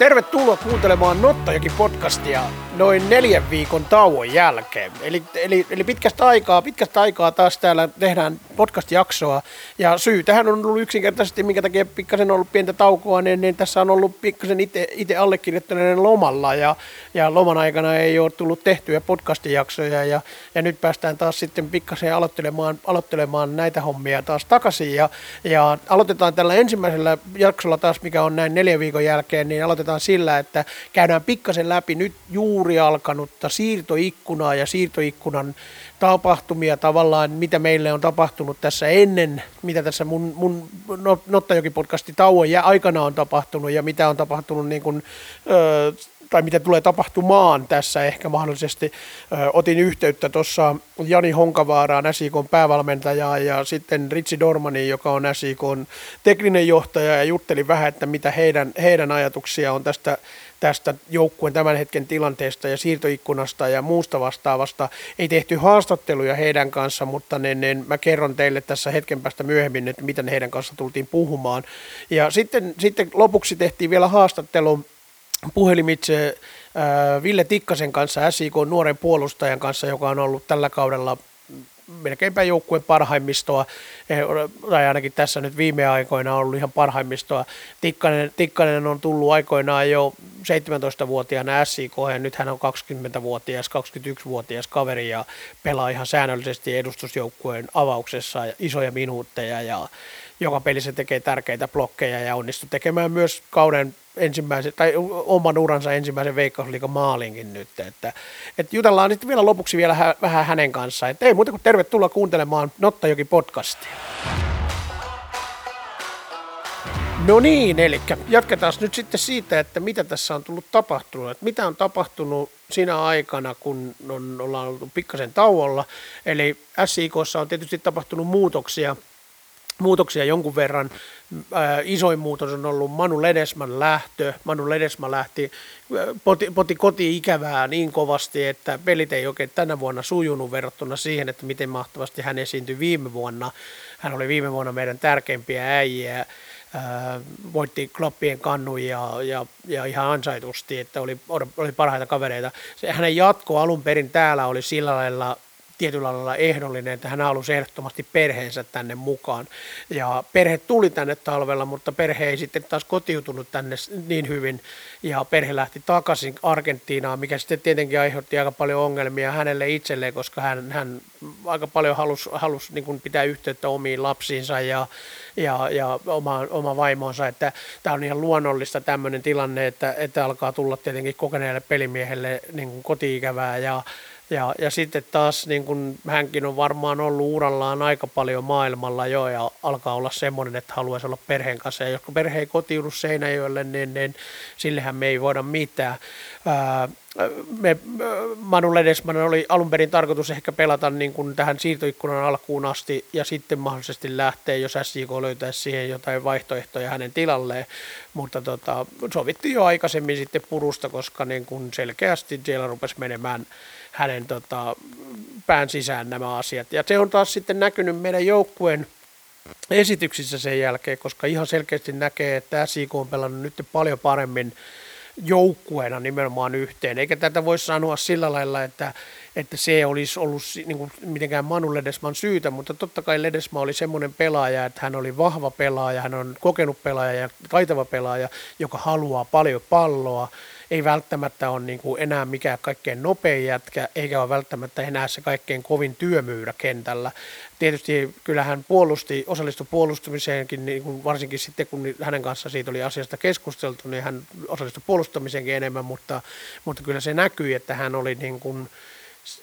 Tervetuloa kuuntelemaan Nottajoki podcastia noin neljän viikon tauon jälkeen. Eli, eli, eli pitkästä aikaa, pitkästä aikaa taas täällä tehdään podcast-jaksoa. Ja syy tähän on ollut yksinkertaisesti, minkä takia pikkasen on ollut pientä taukoa, niin, niin tässä on ollut pikkasen itse allekirjoittaneen lomalla. Ja, ja loman aikana ei ole tullut tehtyä podcast-jaksoja. Ja, ja nyt päästään taas sitten pikkasen aloittelemaan, aloittelemaan näitä hommia taas takaisin. Ja, ja aloitetaan tällä ensimmäisellä jaksolla taas, mikä on näin neljän viikon jälkeen, niin aloitetaan sillä, että käydään pikkasen läpi nyt juuri alkanutta siirtoikkunaa ja siirtoikkunan tapahtumia tavallaan, mitä meille on tapahtunut tässä ennen, mitä tässä mun, mun Nottajoki-podcastin tauon ja aikana on tapahtunut ja mitä on tapahtunut niin kuin, ö, tai mitä tulee tapahtumaan tässä ehkä mahdollisesti. Ö, otin yhteyttä tuossa Jani Honkavaaraan, SIKn päävalmentajaa ja sitten Ritsi Dormani, joka on SIKn tekninen johtaja ja juttelin vähän, että mitä heidän, heidän ajatuksia on tästä tästä joukkueen tämän hetken tilanteesta ja siirtoikkunasta ja muusta vastaavasta. Ei tehty haastatteluja heidän kanssa, mutta ne, ne, mä kerron teille tässä hetken päästä myöhemmin, että miten heidän kanssa tultiin puhumaan. Ja sitten, sitten lopuksi tehtiin vielä haastattelu puhelimitse äh, Ville Tikkasen kanssa, SIK nuoren puolustajan kanssa, joka on ollut tällä kaudella melkeinpä joukkueen parhaimmistoa, eh, tai ainakin tässä nyt viime aikoina on ollut ihan parhaimmistoa. Tikkanen, Tikkanen on tullut aikoinaan jo 17-vuotiaana SIK, ja nyt hän on 20-vuotias, 21-vuotias kaveri ja pelaa ihan säännöllisesti edustusjoukkueen avauksessa ja isoja minuutteja ja joka pelissä tekee tärkeitä blokkeja ja onnistuu tekemään myös kauden ensimmäisen, tai oman uransa ensimmäisen veikkausliikan maalinkin nyt. Että, että jutellaan nyt vielä lopuksi vielä hä, vähän hänen kanssaan. Että ei muuta kuin tervetuloa kuuntelemaan Nottajoki podcastia. No niin, eli jatketaan nyt sitten siitä, että mitä tässä on tullut tapahtunut. Että mitä on tapahtunut siinä aikana, kun on, ollaan oltu pikkasen tauolla. Eli SIKssa on tietysti tapahtunut muutoksia – muutoksia jonkun verran. Isoin muutos on ollut Manu Ledesman lähtö. Manu Ledesma lähti, poti, poti koti ikävää niin kovasti, että pelit ei oikein tänä vuonna sujunut verrattuna siihen, että miten mahtavasti hän esiintyi viime vuonna. Hän oli viime vuonna meidän tärkeimpiä äijiä. Voitti kloppien kannu ja, ja, ja, ihan ansaitusti, että oli, oli parhaita kavereita. Se, hänen jatko alun perin täällä oli sillä lailla tietyllä lailla ehdollinen, että hän halusi ehdottomasti perheensä tänne mukaan. Ja perhe tuli tänne talvella, mutta perhe ei sitten taas kotiutunut tänne niin hyvin, ja perhe lähti takaisin Argentiinaan, mikä sitten tietenkin aiheutti aika paljon ongelmia hänelle itselleen, koska hän, hän aika paljon halusi, halusi niin kuin pitää yhteyttä omiin lapsiinsa ja, ja, ja oma, oma vaimonsa, että tämä on ihan luonnollista tämmöinen tilanne, että, että alkaa tulla tietenkin kokeneelle pelimiehelle niin kuin koti-ikävää ja ja, ja sitten taas niin kun hänkin on varmaan ollut urallaan aika paljon maailmalla jo ja alkaa olla semmoinen, että haluaisi olla perheen kanssa. Ja jos perhe ei kotiudu Seinäjoelle, niin, niin sillehän me ei voida mitään. Ää, me, Manu Ledesman oli alun perin tarkoitus ehkä pelata niin kuin tähän siirtoikkunan alkuun asti ja sitten mahdollisesti lähteä, jos SJK löytäisi siihen jotain vaihtoehtoja hänen tilalleen, mutta tota, sovittiin jo aikaisemmin sitten purusta, koska niin kuin selkeästi siellä rupesi menemään hänen tota, pään sisään nämä asiat. Ja se on taas sitten näkynyt meidän joukkueen esityksissä sen jälkeen, koska ihan selkeästi näkee, että SIK on pelannut nyt paljon paremmin joukkueena nimenomaan yhteen. Eikä tätä voi sanoa sillä lailla, että, että se olisi ollut niin kuin mitenkään Manu Ledesman syytä, mutta totta kai Ledesma oli semmoinen pelaaja, että hän oli vahva pelaaja, hän on kokenut pelaaja ja taitava pelaaja, joka haluaa paljon palloa, ei välttämättä ole niin kuin enää mikään kaikkein nopein jätkä, eikä ole välttämättä enää se kaikkein kovin työmyyrä kentällä. Tietysti kyllähän puolusti, osallistui puolustamiseenkin, niin kuin varsinkin sitten kun hänen kanssa siitä oli asiasta keskusteltu, niin hän osallistui puolustamiseenkin enemmän, mutta, mutta kyllä se näkyi, että hän oli niin kuin,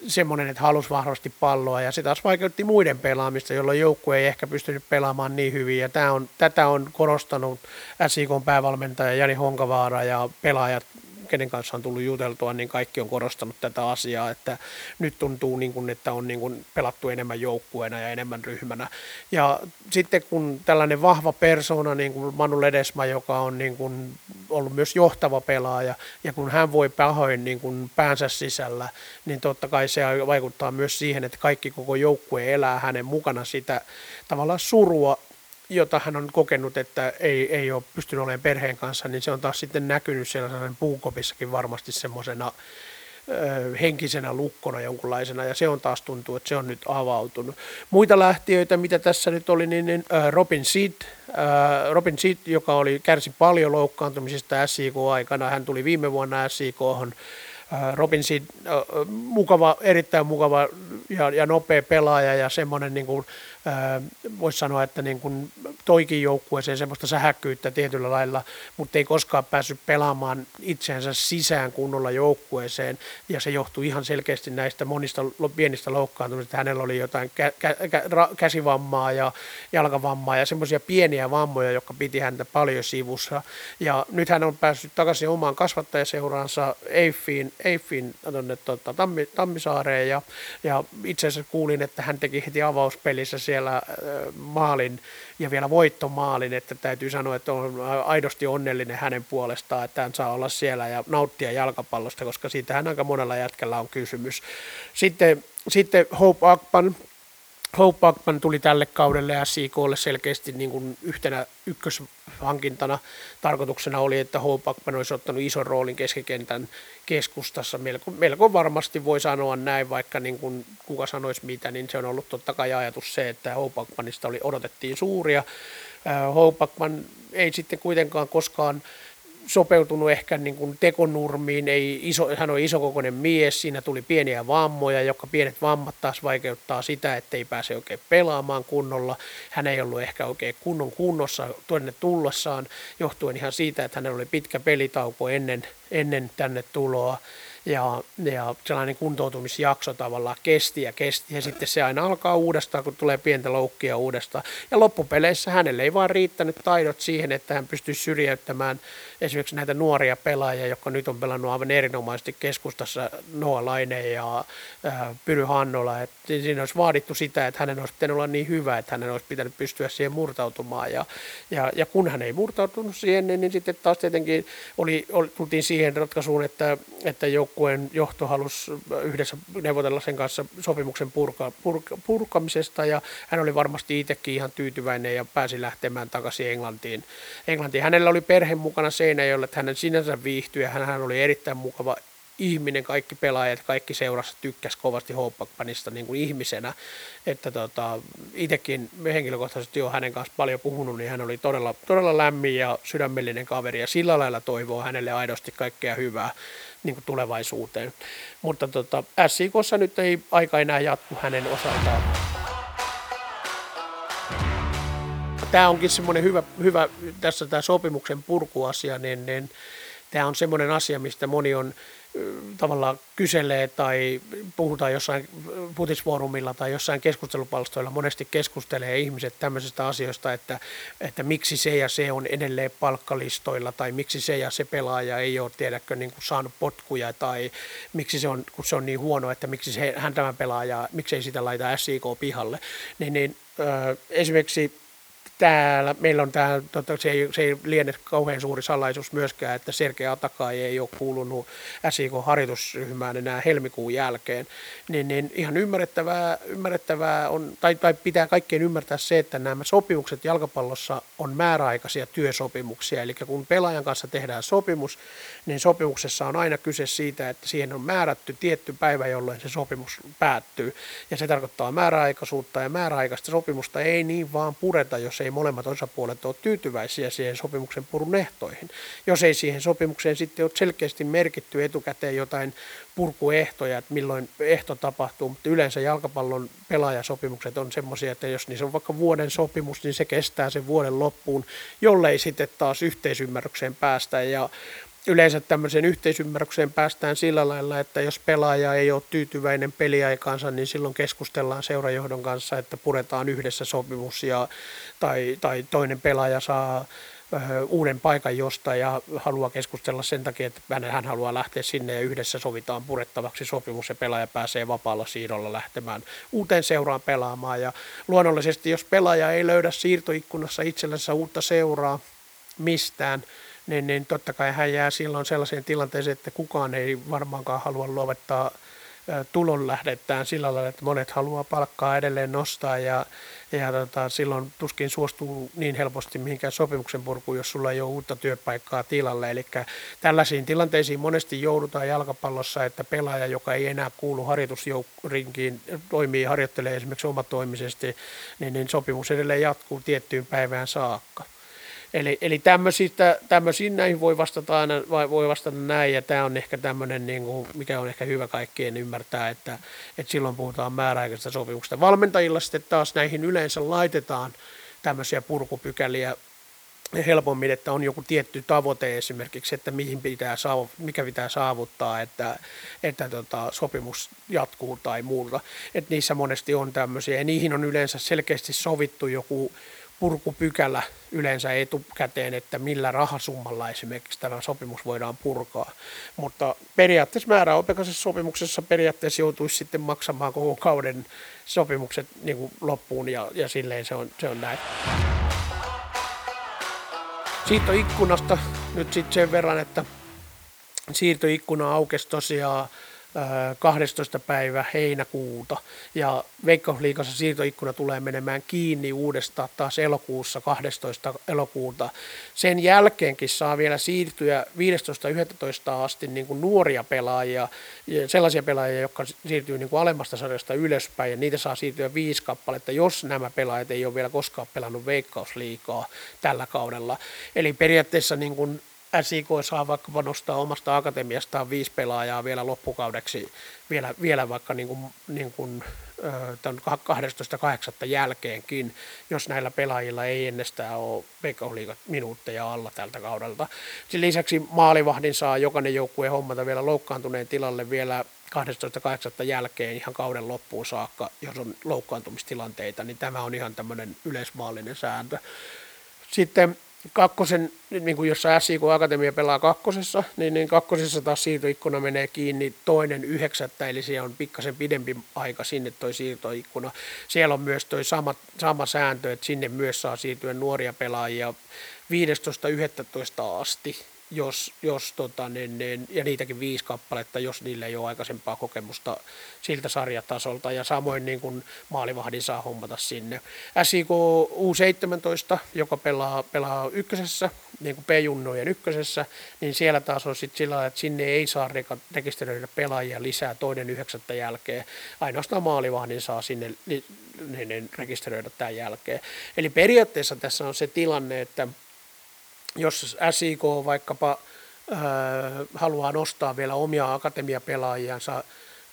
semmoinen, että halusi vahvasti palloa ja se taas vaikeutti muiden pelaamista, jolloin joukkue ei ehkä pystynyt pelaamaan niin hyvin ja tämä on, tätä on korostanut SIK päävalmentaja Jani Honkavaara ja pelaajat kenen kanssa on tullut juteltua, niin kaikki on korostanut tätä asiaa, että nyt tuntuu niin kuin, että on niin kuin pelattu enemmän joukkueena ja enemmän ryhmänä. Ja sitten kun tällainen vahva persona, niin kuin Manu Ledesma, joka on niin kuin ollut myös johtava pelaaja, ja kun hän voi pahoin niin kuin päänsä sisällä, niin totta kai se vaikuttaa myös siihen, että kaikki koko joukkue elää hänen mukana sitä tavallaan surua jota hän on kokenut, että ei, ei ole pystynyt olemaan perheen kanssa, niin se on taas sitten näkynyt siellä puukopissakin varmasti semmoisena henkisenä lukkona jonkunlaisena, ja se on taas tuntuu, että se on nyt avautunut. Muita lähtiöitä, mitä tässä nyt oli, niin, niin Robin Seed, Robin Seed, joka oli kärsi paljon loukkaantumisista SIK-aikana, hän tuli viime vuonna SIK-hon, Robin Seed, mukava, erittäin mukava ja, ja nopea pelaaja ja semmoinen niin kuin, voisi sanoa, että niin kuin toikin joukkueeseen semmoista sähäkkyyttä tietyllä lailla, mutta ei koskaan päässyt pelaamaan itseensä sisään kunnolla joukkueeseen, ja se johtuu ihan selkeästi näistä monista pienistä loukkaantumisista. Hänellä oli jotain kä- kä- kä- käsivammaa ja jalkavammaa ja semmoisia pieniä vammoja, jotka piti häntä paljon sivussa. Ja nyt hän on päässyt takaisin omaan kasvattajaseuraansa Eiffiin, Eiffiin tuonne tuota, Tammi, Tammisaareen, ja, ja itse asiassa kuulin, että hän teki heti avauspelissä siellä siellä maalin ja vielä voittomaalin, että täytyy sanoa, että on aidosti onnellinen hänen puolestaan, että hän saa olla siellä ja nauttia jalkapallosta, koska siitähän aika monella jätkällä on kysymys. Sitten, sitten Hope Akpan, Hope Backman tuli tälle kaudelle SIKlle selkeästi niin kuin yhtenä ykköshankintana. Tarkoituksena oli, että Hope Backman olisi ottanut ison roolin keskikentän keskustassa. Melko, melko varmasti voi sanoa näin, vaikka niin kuin kuka sanoisi mitä, niin se on ollut totta kai ajatus se, että Hope Backmanista oli, odotettiin suuria. Hope Backman ei sitten kuitenkaan koskaan sopeutunut ehkä niin kuin tekonurmiin, ei iso, hän on isokokoinen mies, siinä tuli pieniä vammoja, jotka pienet vammat taas vaikeuttaa sitä, että ei pääse oikein pelaamaan kunnolla. Hän ei ollut ehkä oikein kunnon kunnossa tuonne tullessaan, johtuen ihan siitä, että hänellä oli pitkä pelitauko ennen, ennen tänne tuloa ja, ja sellainen kuntoutumisjakso tavallaan kesti ja kesti ja sitten se aina alkaa uudestaan, kun tulee pientä loukkia uudestaan. Ja loppupeleissä hänelle ei vaan riittänyt taidot siihen, että hän pystyisi syrjäyttämään esimerkiksi näitä nuoria pelaajia, jotka nyt on pelannut aivan erinomaisesti keskustassa Noa Laine ja ää, Pyry Hannola. Et siinä olisi vaadittu sitä, että hänen olisi pitänyt olla niin hyvä, että hänen olisi pitänyt pystyä siihen murtautumaan. Ja, ja, ja kun hän ei murtautunut siihen, niin, niin sitten taas tietenkin oli, oli, tultiin siihen ratkaisuun, että, että joukkueen johto halusi yhdessä neuvotella sen kanssa sopimuksen purka, purka, purkamisesta ja hän oli varmasti itsekin ihan tyytyväinen ja pääsi lähtemään takaisin Englantiin. Englantiin. Hänellä oli perhe mukana se Seinäjoelle, että hänen sinänsä viihtyi ja hän oli erittäin mukava ihminen, kaikki pelaajat, kaikki seurassa tykkäs kovasti Hoppakpanista niin kuin ihmisenä, että tota, itsekin henkilökohtaisesti olen hänen kanssa paljon puhunut, niin hän oli todella, todella lämmin ja sydämellinen kaveri ja sillä lailla toivoo hänelle aidosti kaikkea hyvää niin kuin tulevaisuuteen. Mutta tota, SIKossa nyt ei aika enää jatku hänen osaltaan tämä onkin semmoinen hyvä, hyvä tässä tämä sopimuksen purkuasia, niin, niin tämä on semmoinen asia, mistä moni on tavallaan kyselee tai puhutaan jossain putisfoorumilla tai jossain keskustelupalstoilla, monesti keskustelee ihmiset tämmöisistä asioista, että, että miksi se ja se on edelleen palkkalistoilla tai miksi se ja se pelaaja ei ole, tiedäkö, niin kuin saanut potkuja tai miksi se on, kun se on niin huono, että miksi se, hän tämä pelaaja, miksei sitä laita SIK pihalle, niin, niin äh, esimerkiksi täällä, meillä on täällä, tota, se, ei, se ei liene kauhean suuri salaisuus myöskään, että Sergei Atakai ei ole kuulunut SIK-harjoitusryhmään enää helmikuun jälkeen, niin, niin ihan ymmärrettävää, ymmärrettävää on, tai, tai pitää kaikkien ymmärtää se, että nämä sopimukset jalkapallossa on määräaikaisia työsopimuksia, eli kun pelaajan kanssa tehdään sopimus, niin sopimuksessa on aina kyse siitä, että siihen on määrätty tietty päivä, jolloin se sopimus päättyy, ja se tarkoittaa määräaikaisuutta, ja määräaikaista sopimusta ei niin vaan pureta, jos ei molemmat osapuolet ole tyytyväisiä siihen sopimuksen purun ehtoihin. Jos ei siihen sopimukseen sitten ole selkeästi merkitty etukäteen jotain purkuehtoja, että milloin ehto tapahtuu, mutta yleensä jalkapallon pelaajasopimukset on semmoisia, että jos niissä on vaikka vuoden sopimus, niin se kestää sen vuoden loppuun, jollei sitten taas yhteisymmärrykseen päästä ja yleensä tämmöiseen yhteisymmärrykseen päästään sillä lailla, että jos pelaaja ei ole tyytyväinen peliaikaansa, niin silloin keskustellaan seurajohdon kanssa, että puretaan yhdessä sopimus ja, tai, tai toinen pelaaja saa uuden paikan jostain ja haluaa keskustella sen takia, että hän haluaa lähteä sinne ja yhdessä sovitaan purettavaksi sopimus ja pelaaja pääsee vapaalla siirrolla lähtemään uuteen seuraan pelaamaan. Ja luonnollisesti, jos pelaaja ei löydä siirtoikkunassa itsellensä uutta seuraa mistään, niin, niin totta kai hän jää silloin sellaiseen tilanteeseen, että kukaan ei varmaankaan halua luovuttaa tulonlähdettään sillä lailla, että monet haluaa palkkaa edelleen nostaa ja, ja tota, silloin tuskin suostuu niin helposti mihinkään sopimuksen purkuun, jos sulla ei ole uutta työpaikkaa tilalle. Eli tällaisiin tilanteisiin monesti joudutaan jalkapallossa, että pelaaja, joka ei enää kuulu harjoitusrinkiin, toimii harjoittelee esimerkiksi omatoimisesti, niin, niin sopimus edelleen jatkuu tiettyyn päivään saakka. Eli, eli tämmöisiin näihin voi vastata aina, voi vastata näin, ja tämä on ehkä tämmöinen, niin kuin, mikä on ehkä hyvä kaikkien ymmärtää, että, että silloin puhutaan määräaikaisesta sopimuksesta. Valmentajilla sitten taas näihin yleensä laitetaan tämmöisiä purkupykäliä helpommin, että on joku tietty tavoite esimerkiksi, että mihin pitää saavu, mikä pitää saavuttaa, että, että tota, sopimus jatkuu tai muuta. Että niissä monesti on tämmöisiä, ja niihin on yleensä selkeästi sovittu joku purkupykälä yleensä etukäteen, että millä rahasummalla esimerkiksi tämä sopimus voidaan purkaa. Mutta periaatteessa määräaikaisessa sopimuksessa periaatteessa joutuisi sitten maksamaan koko kauden sopimukset niin kuin loppuun ja, ja silleen se on, se on näin. Siirtoikkunasta nyt sitten sen verran, että siirtoikkuna aukesi tosiaan 12. päivä heinäkuuta ja Veikkausliigassa siirtoikkuna tulee menemään kiinni uudestaan taas elokuussa 12. elokuuta. Sen jälkeenkin saa vielä siirtyä 15.11. asti niin kuin nuoria pelaajia, sellaisia pelaajia, jotka siirtyy niin kuin alemmasta sarjasta ylöspäin ja niitä saa siirtyä viisi kappaletta, jos nämä pelaajat ei ole vielä koskaan pelannut Veikkausliikaa tällä kaudella. Eli periaatteessa niin kuin SIK saa vaikka nostaa omasta akatemiastaan viisi pelaajaa vielä loppukaudeksi, vielä, vielä vaikka niin kuin, niin kuin, tämän 12.8. jälkeenkin, jos näillä pelaajilla ei ennestään ole veikkausliigat minuutteja alla tältä kaudelta. Sen lisäksi maalivahdin saa jokainen joukkue hommata vielä loukkaantuneen tilalle vielä 12.8. jälkeen ihan kauden loppuun saakka, jos on loukkaantumistilanteita, niin tämä on ihan tämmöinen yleismaallinen sääntö. Sitten kakkosen, niin kuin jos SIK Akatemia pelaa kakkosessa, niin, niin kakkosessa taas siirtoikkuna menee kiinni toinen yhdeksättä, eli siellä on pikkasen pidempi aika sinne toi siirtoikkuna. Siellä on myös toi sama, sama sääntö, että sinne myös saa siirtyä nuoria pelaajia 15.11. asti, jos, jos tota, niin, niin, ja niitäkin viisi kappaletta, jos niillä ei ole aikaisempaa kokemusta siltä sarjatasolta, ja samoin niin kuin maalivahdin saa hommata sinne. SIK U17, joka pelaa, pelaa ykkösessä, niin kuin P-junnojen ykkösessä, niin siellä taas on sitten sillä että sinne ei saa rekisteröidä pelaajia lisää toinen yhdeksättä jälkeen, ainoastaan maalivahdin saa sinne niin, niin, rekisteröidä tämän jälkeen. Eli periaatteessa tässä on se tilanne, että jos SIK vaikkapa haluaa nostaa vielä omia akatemiapelaajiansa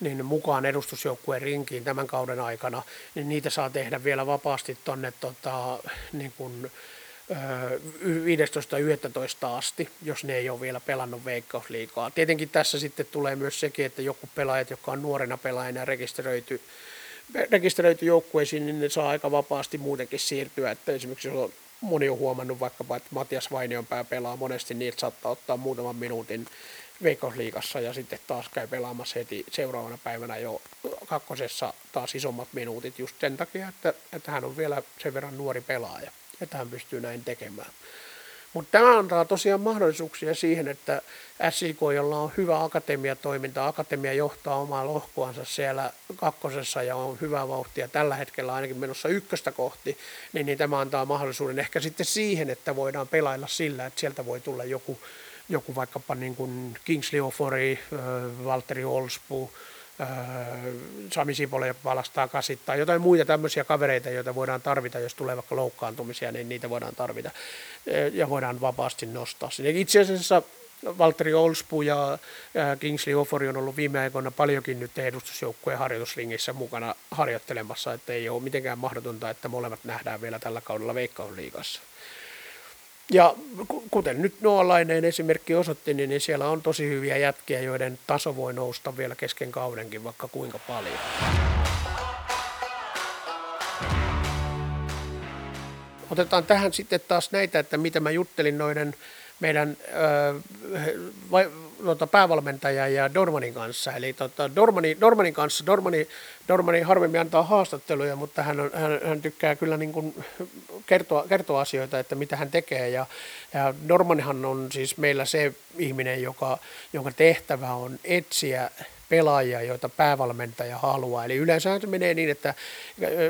niin mukaan edustusjoukkueen rinkiin tämän kauden aikana, niin niitä saa tehdä vielä vapaasti tuonne tota, niin kuin, 15.11. asti, jos ne ei ole vielä pelannut veikkausliikaa. Tietenkin tässä sitten tulee myös sekin, että joku pelaajat, jotka on nuorena pelaajana rekisteröity, rekisteröity joukkueisiin, niin ne saa aika vapaasti muutenkin siirtyä. Että esimerkiksi jos on moni on huomannut vaikkapa, että Matias Vainionpää pelaa monesti niin, että saattaa ottaa muutaman minuutin Veikkausliigassa ja sitten taas käy pelaamassa heti seuraavana päivänä jo kakkosessa taas isommat minuutit just sen takia, että, että hän on vielä sen verran nuori pelaaja, että hän pystyy näin tekemään. Mutta tämä antaa tosiaan mahdollisuuksia siihen, että SIK, jolla on hyvä akatemiatoiminta, akatemia johtaa omaa lohkoansa siellä kakkosessa ja on hyvää vauhtia tällä hetkellä ainakin menossa ykköstä kohti, niin, niin tämä antaa mahdollisuuden ehkä sitten siihen, että voidaan pelailla sillä, että sieltä voi tulla joku, joku vaikkapa niin kuin Kingsley Ofori, Valtteri Olspu, Sami Sipole, joka valastaa kasit, tai jotain muita tämmöisiä kavereita, joita voidaan tarvita, jos tulee vaikka loukkaantumisia, niin niitä voidaan tarvita ja voidaan vapaasti nostaa sinne. Itse asiassa Valtteri Olspu ja Kingsley Ofori on ollut viime aikoina paljonkin nyt edustusjoukkueen harjoitusringissä mukana harjoittelemassa, että ei ole mitenkään mahdotonta, että molemmat nähdään vielä tällä kaudella Veikkausliigassa. Ja kuten nyt Noalainen esimerkki osoitti, niin siellä on tosi hyviä jätkiä, joiden taso voi nousta vielä kesken kaudenkin vaikka kuinka paljon. Otetaan tähän sitten taas näitä, että mitä mä juttelin noiden meidän vai, tota, päävalmentajan ja Dormanin kanssa. Eli tota, Dormani, Dormanin kanssa, Dormani, Dormani harvemmin antaa haastatteluja, mutta hän, on, hän, hän tykkää kyllä niin kuin kertoa, kertoa asioita, että mitä hän tekee. Ja, ja Dormanihan on siis meillä se ihminen, joka, jonka tehtävä on etsiä pelaajia, joita päävalmentaja haluaa. Eli yleensä se menee niin, että,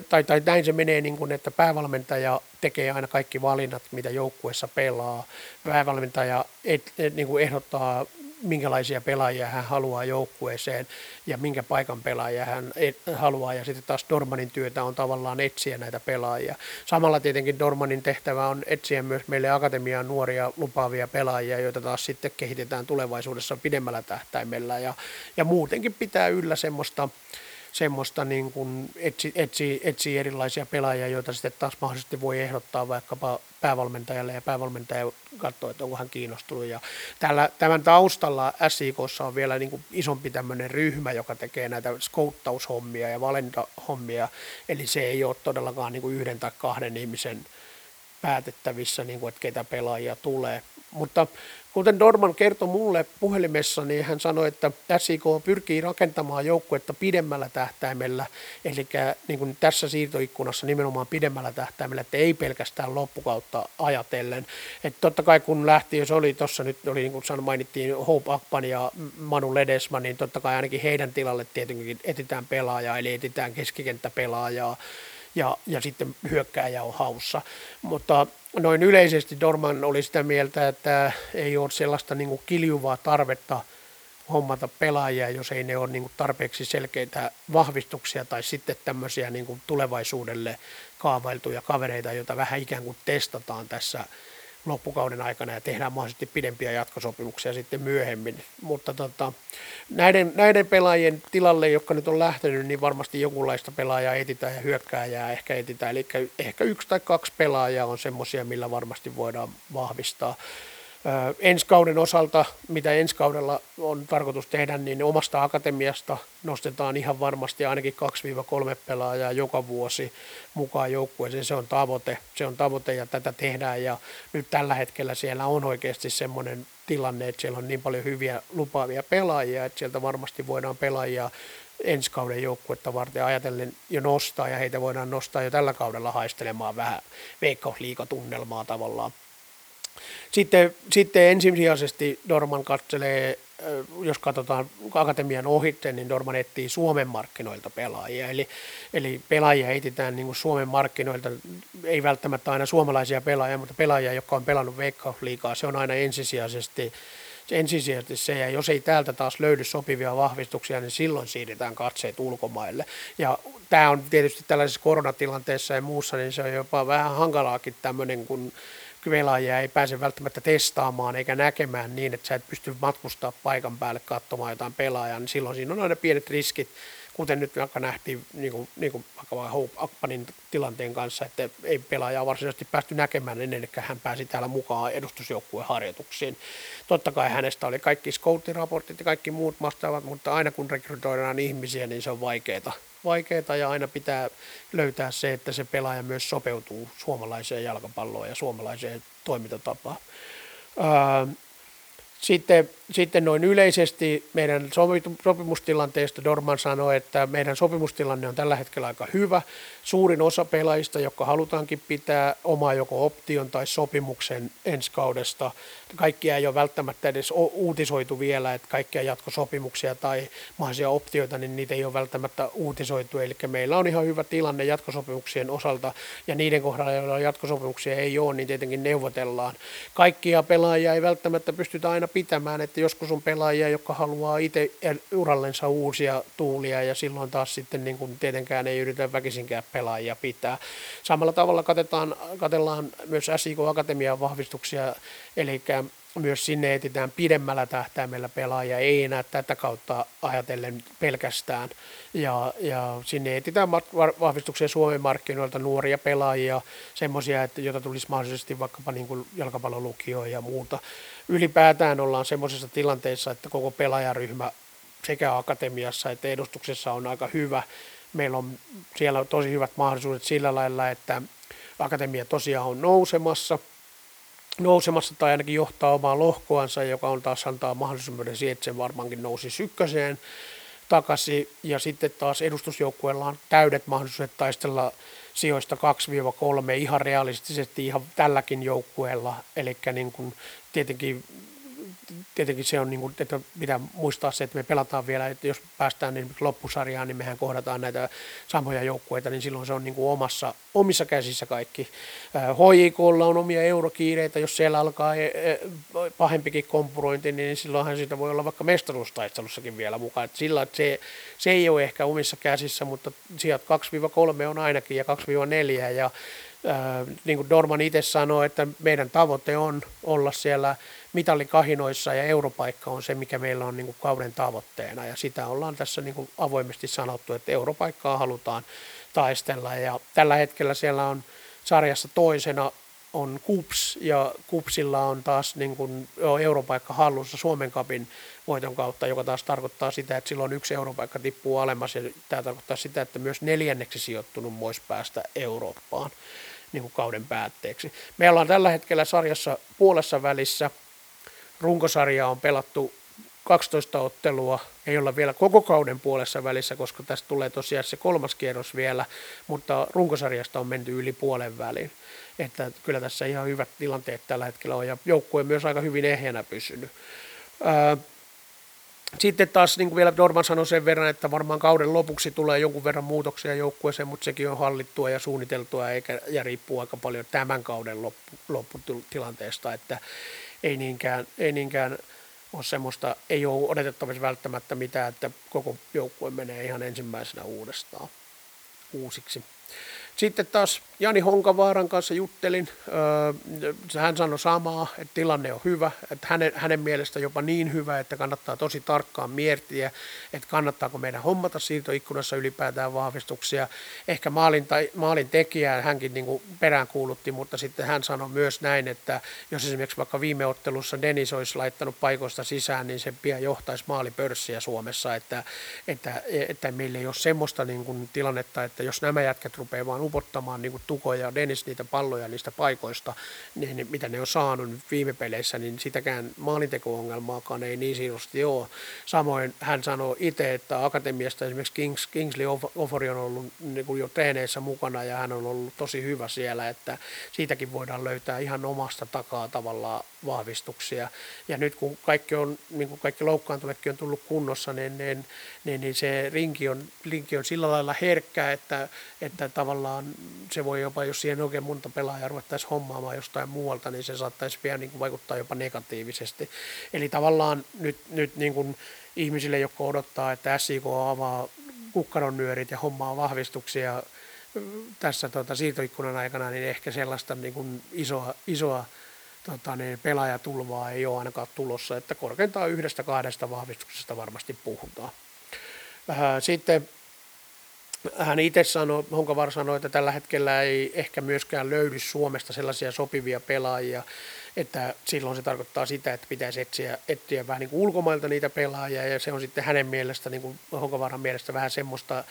tai, tai näin se menee niin kuin, että päävalmentaja tekee aina kaikki valinnat, mitä joukkueessa pelaa. Päävalmentaja et, et, niin kuin ehdottaa minkälaisia pelaajia hän haluaa joukkueeseen ja minkä paikan pelaajia hän haluaa. Ja sitten taas Dormanin työtä on tavallaan etsiä näitä pelaajia. Samalla tietenkin Dormanin tehtävä on etsiä myös meille akatemiaan nuoria lupaavia pelaajia, joita taas sitten kehitetään tulevaisuudessa pidemmällä tähtäimellä. Ja, ja muutenkin pitää yllä semmoista semmoista niin kuin etsi, etsi, etsi erilaisia pelaajia, joita sitten taas mahdollisesti voi ehdottaa vaikkapa päävalmentajalle ja päävalmentaja katsoo, että onko hän kiinnostunut. Ja täällä, tämän taustalla SIKssa on vielä niin kuin isompi tämmöinen ryhmä, joka tekee näitä skouttaushommia ja valintahommia, eli se ei ole todellakaan niin kuin yhden tai kahden ihmisen päätettävissä, niin kuin, että ketä pelaajia tulee. Mutta kuten Dorman kertoi mulle puhelimessa, niin hän sanoi, että SIK pyrkii rakentamaan joukkuetta pidemmällä tähtäimellä, eli niin kuin tässä siirtoikkunassa nimenomaan pidemmällä tähtäimellä, että ei pelkästään loppukautta ajatellen. Että totta kai kun lähti, jos oli tuossa nyt, oli niin kuin mainittiin Hope Akpan ja Manu Ledesma, niin totta kai ainakin heidän tilalle tietenkin etitään pelaajaa, eli etitään keskikenttäpelaajaa, ja, ja sitten hyökkääjä on haussa. Mutta noin yleisesti Dorman oli sitä mieltä, että ei ole sellaista niin kiljuvaa tarvetta hommata pelaajia, jos ei ne ole niin kuin tarpeeksi selkeitä vahvistuksia tai sitten tämmöisiä niin kuin tulevaisuudelle kaavailtuja kavereita, joita vähän ikään kuin testataan tässä loppukauden aikana ja tehdään mahdollisesti pidempiä jatkosopimuksia sitten myöhemmin. Mutta tota, näiden, näiden pelaajien tilalle, jotka nyt on lähtenyt, niin varmasti jokinlaista pelaajaa etitään ja hyökkääjää ehkä etitään. Eli ehkä yksi tai kaksi pelaajaa on semmoisia, millä varmasti voidaan vahvistaa ensi kauden osalta, mitä ensi kaudella on tarkoitus tehdä, niin omasta akatemiasta nostetaan ihan varmasti ainakin 2-3 pelaajaa joka vuosi mukaan joukkueeseen. Se on tavoite, se on tavoite ja tätä tehdään ja nyt tällä hetkellä siellä on oikeasti semmoinen tilanne, että siellä on niin paljon hyviä lupaavia pelaajia, että sieltä varmasti voidaan pelaajia ensi kauden joukkuetta varten ajatellen jo nostaa ja heitä voidaan nostaa jo tällä kaudella haistelemaan vähän veikkausliikatunnelmaa tavallaan sitten, sitten ensisijaisesti Dorman katselee, jos katsotaan akatemian ohitte, niin Dorman etsii Suomen markkinoilta pelaajia. Eli, eli pelaajia etsitään niin Suomen markkinoilta, ei välttämättä aina suomalaisia pelaajia, mutta pelaajia, jotka on pelannut veikkausliikaa, se on aina ensisijaisesti ensisijaisesti se, ja jos ei täältä taas löydy sopivia vahvistuksia, niin silloin siirretään katseet ulkomaille. Ja tämä on tietysti tällaisessa koronatilanteessa ja muussa, niin se on jopa vähän hankalaakin tämmöinen, kun pelaajia ei pääse välttämättä testaamaan eikä näkemään niin, että sä et pysty matkustaa paikan päälle katsomaan jotain pelaajaa, niin silloin siinä on aina pienet riskit, kuten nyt vaikka nähtiin niin kuin, niin kuin vaikka Hope Akpanin tilanteen kanssa, että ei pelaajaa varsinaisesti päästy näkemään ennen kuin hän pääsi täällä mukaan edustusjoukkueen harjoituksiin. Totta kai hänestä oli kaikki scoutiraportit ja kaikki muut vastaavat, mutta aina kun rekrytoidaan ihmisiä, niin se on vaikeaa vaikeaa ja aina pitää löytää se, että se pelaaja myös sopeutuu suomalaiseen jalkapalloon ja suomalaiseen toimintatapaan. Sitten, sitten noin yleisesti meidän sopimustilanteesta Dorman sanoi, että meidän sopimustilanne on tällä hetkellä aika hyvä. Suurin osa pelaajista, jotka halutaankin pitää omaa joko option tai sopimuksen ensi kaudesta, kaikkia ei ole välttämättä edes uutisoitu vielä, että kaikkia jatkosopimuksia tai mahdollisia optioita, niin niitä ei ole välttämättä uutisoitu. Eli meillä on ihan hyvä tilanne jatkosopimuksien osalta, ja niiden kohdalla, joilla jatkosopimuksia ei ole, niin tietenkin neuvotellaan. Kaikkia pelaajia ei välttämättä pystytä aina pitämään, että joskus on pelaajia, jotka haluaa itse urallensa uusia tuulia, ja silloin taas sitten niin kuin tietenkään ei yritä väkisinkään pelaajia pitää. Samalla tavalla katetaan, katellaan myös SIK Akatemian vahvistuksia, eli myös sinne etsitään pidemmällä tähtäimellä pelaajia, ei enää tätä kautta ajatellen pelkästään. Ja, ja sinne etsitään vahvistuksia Suomen markkinoilta nuoria pelaajia, semmoisia, että joita tulisi mahdollisesti vaikkapa niin kuin jalkapallolukioon ja muuta. Ylipäätään ollaan semmoisessa tilanteessa, että koko pelaajaryhmä sekä akatemiassa että edustuksessa on aika hyvä. Meillä on siellä tosi hyvät mahdollisuudet sillä lailla, että akatemia tosiaan on nousemassa – nousemassa tai ainakin johtaa omaa lohkoansa, joka on taas antaa mahdollisuuden siihen, että se varmaankin nousi ykköseen takaisin. Ja sitten taas edustusjoukkueella on täydet mahdollisuudet taistella sijoista 2-3 ihan realistisesti ihan tälläkin joukkueella. Eli niin tietenkin tietenkin se on, niin kuin, että pitää muistaa se, että me pelataan vielä, että jos päästään niin loppusarjaan, niin mehän kohdataan näitä samoja joukkueita, niin silloin se on niin kuin omassa, omissa käsissä kaikki. HJKlla on omia eurokiireitä, jos siellä alkaa e, e, pahempikin kompurointi, niin silloinhan siitä voi olla vaikka mestaruustaistelussakin vielä mukaan. Että sillä, että se, se ei ole ehkä omissa käsissä, mutta sijat 2-3 on ainakin ja 2-4 ja niin kuin Dorman itse sanoi, että meidän tavoite on olla siellä mitallikahinoissa ja europaikka on se, mikä meillä on niin kuin kauden tavoitteena ja sitä ollaan tässä niin kuin avoimesti sanottu, että europaikkaa halutaan taistella ja tällä hetkellä siellä on sarjassa toisena on KUPS ja KUPSilla on taas niin kuin europaikka hallussa Suomen kapin voiton kautta, joka taas tarkoittaa sitä, että silloin yksi europaikka tippuu alemmas ja tämä tarkoittaa sitä, että myös neljänneksi sijoittunut voisi päästä Eurooppaan niin kuin kauden päätteeksi. Meillä on tällä hetkellä sarjassa puolessa välissä. Runkosarja on pelattu 12 ottelua, ei olla vielä koko kauden puolessa välissä, koska tästä tulee tosiaan se kolmas kierros vielä, mutta runkosarjasta on menty yli puolen väliin. Että kyllä tässä ihan hyvät tilanteet tällä hetkellä on ja joukkue myös aika hyvin ehjänä pysynyt. Sitten taas niin kuin vielä Dorman sanoi sen verran, että varmaan kauden lopuksi tulee jonkun verran muutoksia joukkueeseen, mutta sekin on hallittua ja suunniteltua eikä, ja riippuu aika paljon tämän kauden loppu, lopputilanteesta, että ei niinkään, ei niinkään ole semmoista, ei ole odotettavissa välttämättä mitään, että koko joukkue menee ihan ensimmäisenä uudestaan uusiksi. Sitten taas Jani Honkavaaran kanssa juttelin. Hän sanoi samaa, että tilanne on hyvä, että hänen, hänen mielestä jopa niin hyvä, että kannattaa tosi tarkkaan miettiä, että kannattaako meidän hommata siirtoikkunassa ylipäätään vahvistuksia. Ehkä maalin, tai, maalin tekijää hänkin niin kuin peräänkuulutti, mutta sitten hän sanoi myös näin, että jos esimerkiksi vaikka viime ottelussa Denis olisi laittanut paikoista sisään, niin se pian johtaisi maalipörssiä Suomessa, että, että, että meillä ei ole semmoista niin kuin tilannetta, että jos nämä jätkät rupeaa vaan upottamaan niin kuin Tuko ja Dennis niitä palloja niistä paikoista, niin, mitä ne on saanut viime peleissä, niin sitäkään maalinteko-ongelmaakaan ei niin siinosti ole. Samoin hän sanoi itse, että akatemiasta esimerkiksi Kings, Kingsley Offori on ollut niin kuin jo treeneissä mukana ja hän on ollut tosi hyvä siellä, että siitäkin voidaan löytää ihan omasta takaa tavallaan vahvistuksia. Ja nyt kun kaikki, on, niin kuin kaikki loukkaantuneetkin on tullut kunnossa, niin, niin, niin, niin se rinki on, rinki on sillä lailla herkkä, että, että tavallaan se voi jopa, jos siihen oikein monta pelaajaa ruvettaisiin hommaamaan jostain muualta, niin se saattaisi vielä niin kuin vaikuttaa jopa negatiivisesti. Eli tavallaan nyt, nyt niin kuin ihmisille, jotka odottaa, että SIK avaa kukkaron nyörit ja hommaa vahvistuksia tässä tuota, siirtoikkunan aikana, niin ehkä sellaista niin kuin isoa, isoa tota, niin pelaajatulvaa ei ole ainakaan tulossa, että korkeintaan yhdestä kahdesta vahvistuksesta varmasti puhutaan. Sitten hän itse sanoi, Honkavar sanoi, että tällä hetkellä ei ehkä myöskään löydy Suomesta sellaisia sopivia pelaajia, että silloin se tarkoittaa sitä, että pitäisi etsiä, etsiä vähän niin kuin ulkomailta niitä pelaajia, ja se on sitten hänen mielestä, niin kuin Honkavaran mielestä vähän semmoista,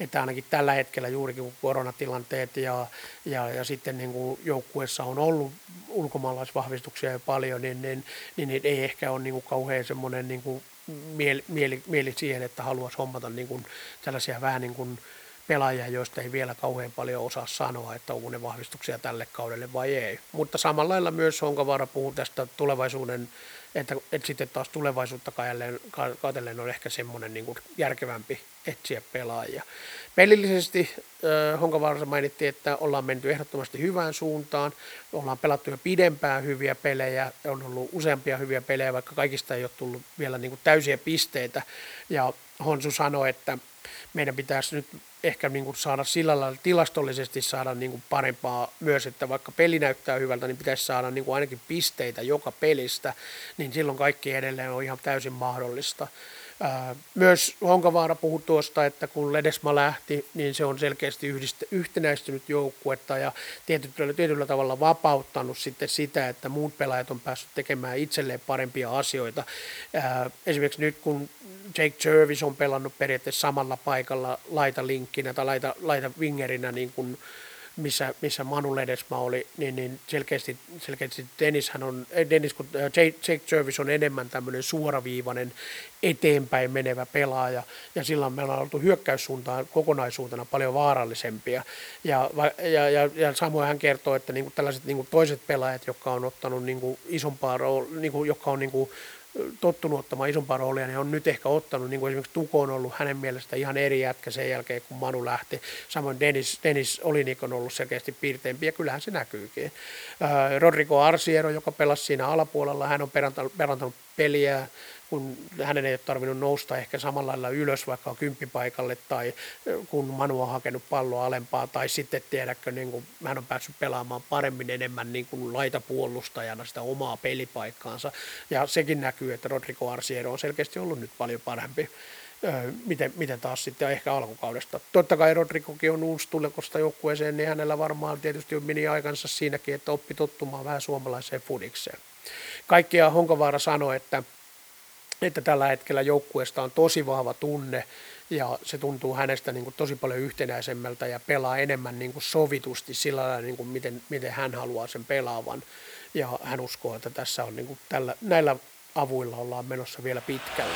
että ainakin tällä hetkellä juurikin kun koronatilanteet ja, ja, ja sitten niin kuin joukkueessa on ollut ulkomaalaisvahvistuksia jo paljon, niin, niin, niin, niin ei ehkä ole niin kuin kauhean semmoinen niin kuin mieli, mieli, mieli siihen, että haluaisi hommata niin kuin tällaisia vähän niin kuin pelaajia, joista ei vielä kauhean paljon osaa sanoa, että onko ne vahvistuksia tälle kaudelle vai ei. Mutta samalla lailla myös Honkavaara puhuu tästä tulevaisuuden, että, että sitten taas tulevaisuutta katsellen on ehkä semmoinen niin järkevämpi etsiä pelaajia. Pelillisesti äh, Honkavaarassa mainittiin, että ollaan menty ehdottomasti hyvään suuntaan, ollaan pelattu jo pidempään hyviä pelejä, on ollut useampia hyviä pelejä, vaikka kaikista ei ole tullut vielä niin täysiä pisteitä, ja Honsu sanoi, että meidän pitäisi nyt ehkä niin kuin saada sillä lailla tilastollisesti saada niin kuin parempaa myös, että vaikka peli näyttää hyvältä, niin pitäisi saada niin kuin ainakin pisteitä joka pelistä, niin silloin kaikki edelleen on ihan täysin mahdollista. Myös Honkavaara puhui tuosta, että kun Ledesma lähti, niin se on selkeästi yhdistä, yhtenäistynyt joukkuetta ja tietyllä, tietyllä tavalla vapauttanut sitten sitä, että muut pelaajat on päässyt tekemään itselleen parempia asioita. Esimerkiksi nyt kun Jake Jervis on pelannut periaatteessa samalla paikalla laita linkkinä tai laita, laita wingerinä niin kuin missä, missä Manu Ledesma oli, niin, niin selkeästi, selkeästi Dennishän on, eh, Dennis, kun äh, Jake Jervis on enemmän tämmöinen suoraviivainen eteenpäin menevä pelaaja, ja silloin meillä on oltu hyökkäyssuuntaan kokonaisuutena paljon vaarallisempia. Ja, ja, ja, ja samoin hän kertoo, että niin kuin tällaiset niin kuin toiset pelaajat, jotka on ottanut niin kuin isompaa rool, niin jotka on niin kuin tottunut ottamaan isompaa roolia, niin on nyt ehkä ottanut, niin kuin esimerkiksi Tuko on ollut hänen mielestä ihan eri jätkä sen jälkeen, kun Manu lähti. Samoin Dennis, Dennis Olinik on ollut selkeästi piirteempi, ja kyllähän se näkyykin. Rodrigo Arsiero, joka pelasi siinä alapuolella, hän on perantanut peliä kun hänen ei ole tarvinnut nousta ehkä samalla lailla ylös vaikka kymppipaikalle tai kun Manu on hakenut palloa alempaa tai sitten tiedäkö, niin kuin hän on päässyt pelaamaan paremmin enemmän niin kuin laitapuolustajana sitä omaa pelipaikkaansa ja sekin näkyy, että Rodrigo Arsiero on selkeästi ollut nyt paljon parempi miten, miten taas sitten ehkä alkukaudesta. Totta kai Rodrigokin on uusi tulekosta joukkueeseen, niin hänellä varmaan tietysti meni aikansa siinäkin, että oppi tottumaan vähän suomalaiseen fudikseen. Kaikkia Honkovaara sanoi, että että tällä hetkellä joukkueesta on tosi vahva tunne ja se tuntuu hänestä niin kuin tosi paljon yhtenäisemmältä ja pelaa enemmän niin kuin sovitusti sillä lailla, niin kuin miten, miten hän haluaa sen pelaavan. Ja hän uskoo, että tässä on niin kuin tällä, näillä avuilla ollaan menossa vielä pitkälle.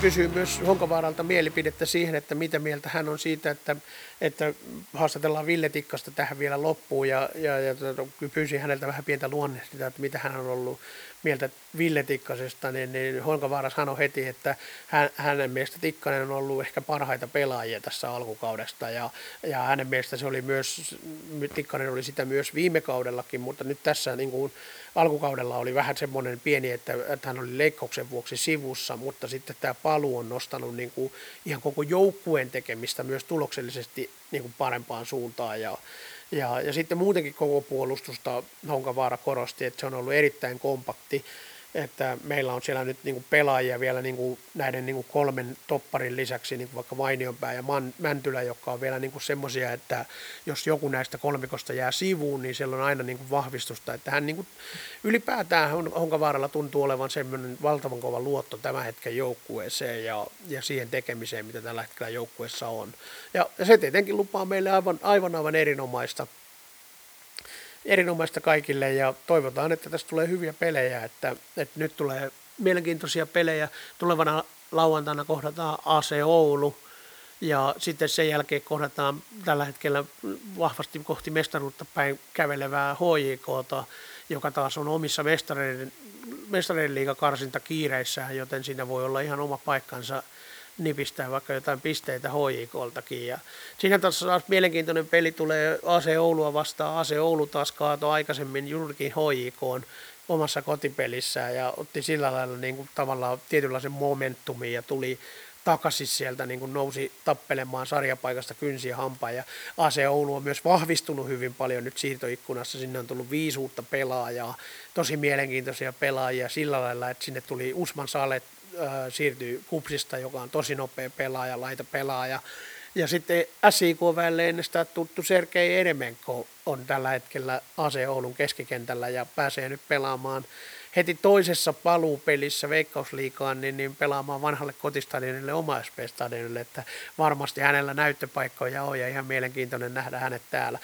Kysyy myös Honkavaaralta mielipidettä siihen, että mitä mieltä hän on siitä, että, että haastatellaan Ville Tikkasta tähän vielä loppuun ja, ja, ja tota, pyysin häneltä vähän pientä luonnehtia, että mitä hän on ollut mieltä Ville Tikkasesta, niin, niin Honkavaara sanoi heti, että hän, hänen mielestä Tikkanen on ollut ehkä parhaita pelaajia tässä alkukaudesta. Ja, ja hänen mielestä se oli myös, Tikkanen oli sitä myös viime kaudellakin, mutta nyt tässä niin kuin, alkukaudella oli vähän semmoinen pieni, että, että hän oli leikkauksen vuoksi sivussa, mutta sitten tämä paluu on nostanut niin kuin ihan koko joukkueen tekemistä myös tuloksellisesti niin kuin parempaan suuntaan. Ja, ja, ja sitten muutenkin koko puolustusta Honkavaara korosti, että se on ollut erittäin kompakti että meillä on siellä nyt niin pelaajia vielä niin näiden niin kolmen topparin lisäksi, niin vaikka Vainionpää ja Man, Mäntylä, jotka on vielä niin semmoisia, että jos joku näistä kolmikosta jää sivuun, niin siellä on aina niin vahvistusta. Että hän niin kuin, ylipäätään Honkavaaralla tuntuu olevan semmoinen valtavan kova luotto tämän hetken joukkueeseen ja, ja siihen tekemiseen, mitä tällä hetkellä joukkueessa on. Ja se tietenkin lupaa meille aivan, aivan, aivan erinomaista erinomaista kaikille ja toivotaan, että tästä tulee hyviä pelejä, että, että nyt tulee mielenkiintoisia pelejä. Tulevana lauantaina kohdataan AC Oulu ja sitten sen jälkeen kohdataan tällä hetkellä vahvasti kohti mestaruutta päin kävelevää HJKta, joka taas on omissa mestareiden, mestareiden liigakarsinta kiireissään, joten siinä voi olla ihan oma paikkansa – nipistää vaikka jotain pisteitä HJKltakin. Ja siinä taas taas mielenkiintoinen peli tulee AC Oulua vastaan. AC Oulu taas kaatoi aikaisemmin juurikin HJK omassa kotipelissään ja otti sillä lailla niin kuin tavallaan tietynlaisen momentumin ja tuli takaisin sieltä, niin kuin nousi tappelemaan sarjapaikasta kynsiä hampaa. Ja AC Oulu on myös vahvistunut hyvin paljon nyt siirtoikkunassa. Sinne on tullut viisi uutta pelaajaa, tosi mielenkiintoisia pelaajia sillä lailla, että sinne tuli Usman Salet äh, siirtyy Kupsista, joka on tosi nopea pelaaja, laita pelaaja. Ja sitten SIK väelle ennestään tuttu Sergei Eremenko on tällä hetkellä AC Oulun keskikentällä ja pääsee nyt pelaamaan heti toisessa paluupelissä Veikkausliikaan niin, niin pelaamaan vanhalle kotistadionille oma stadionille, että varmasti hänellä näyttöpaikkoja on ja ihan mielenkiintoinen nähdä hänet täällä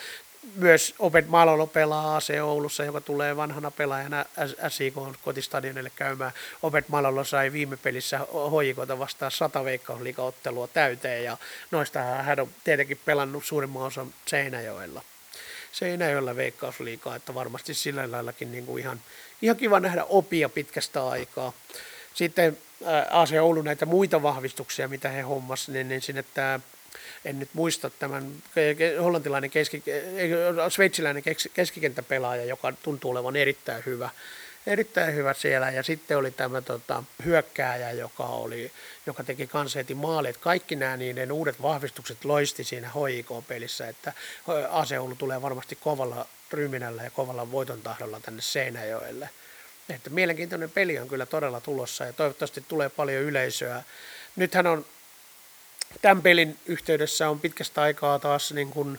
myös Opet Malolo pelaa AC Oulussa, joka tulee vanhana pelaajana SIK kotistadionille käymään. Opet Malolo sai viime pelissä hoikota vastaan sata veikkausliikaottelua täyteen ja noista hän on tietenkin pelannut suurimman osan Seinäjoella. Seinäjoella veikkausliikaa, että varmasti sillä laillakin niin kuin ihan, ihan kiva nähdä opia pitkästä aikaa. Sitten AC Oulu näitä muita vahvistuksia, mitä he hommasivat, niin, niin sinne tämä en nyt muista tämän hollantilainen keski, sveitsiläinen keskikenttäpelaaja, joka tuntuu olevan erittäin hyvä, erittäin hyvä siellä. Ja sitten oli tämä tota, hyökkääjä, joka, oli, joka teki kanssa heti maalit. Kaikki nämä niiden uudet vahvistukset loisti siinä HIK-pelissä, että Aseulu tulee varmasti kovalla ryminällä ja kovalla voiton tahdolla tänne Seinäjoelle. Että mielenkiintoinen peli on kyllä todella tulossa ja toivottavasti tulee paljon yleisöä. Nythän on tämän pelin yhteydessä on pitkästä aikaa taas niin kuin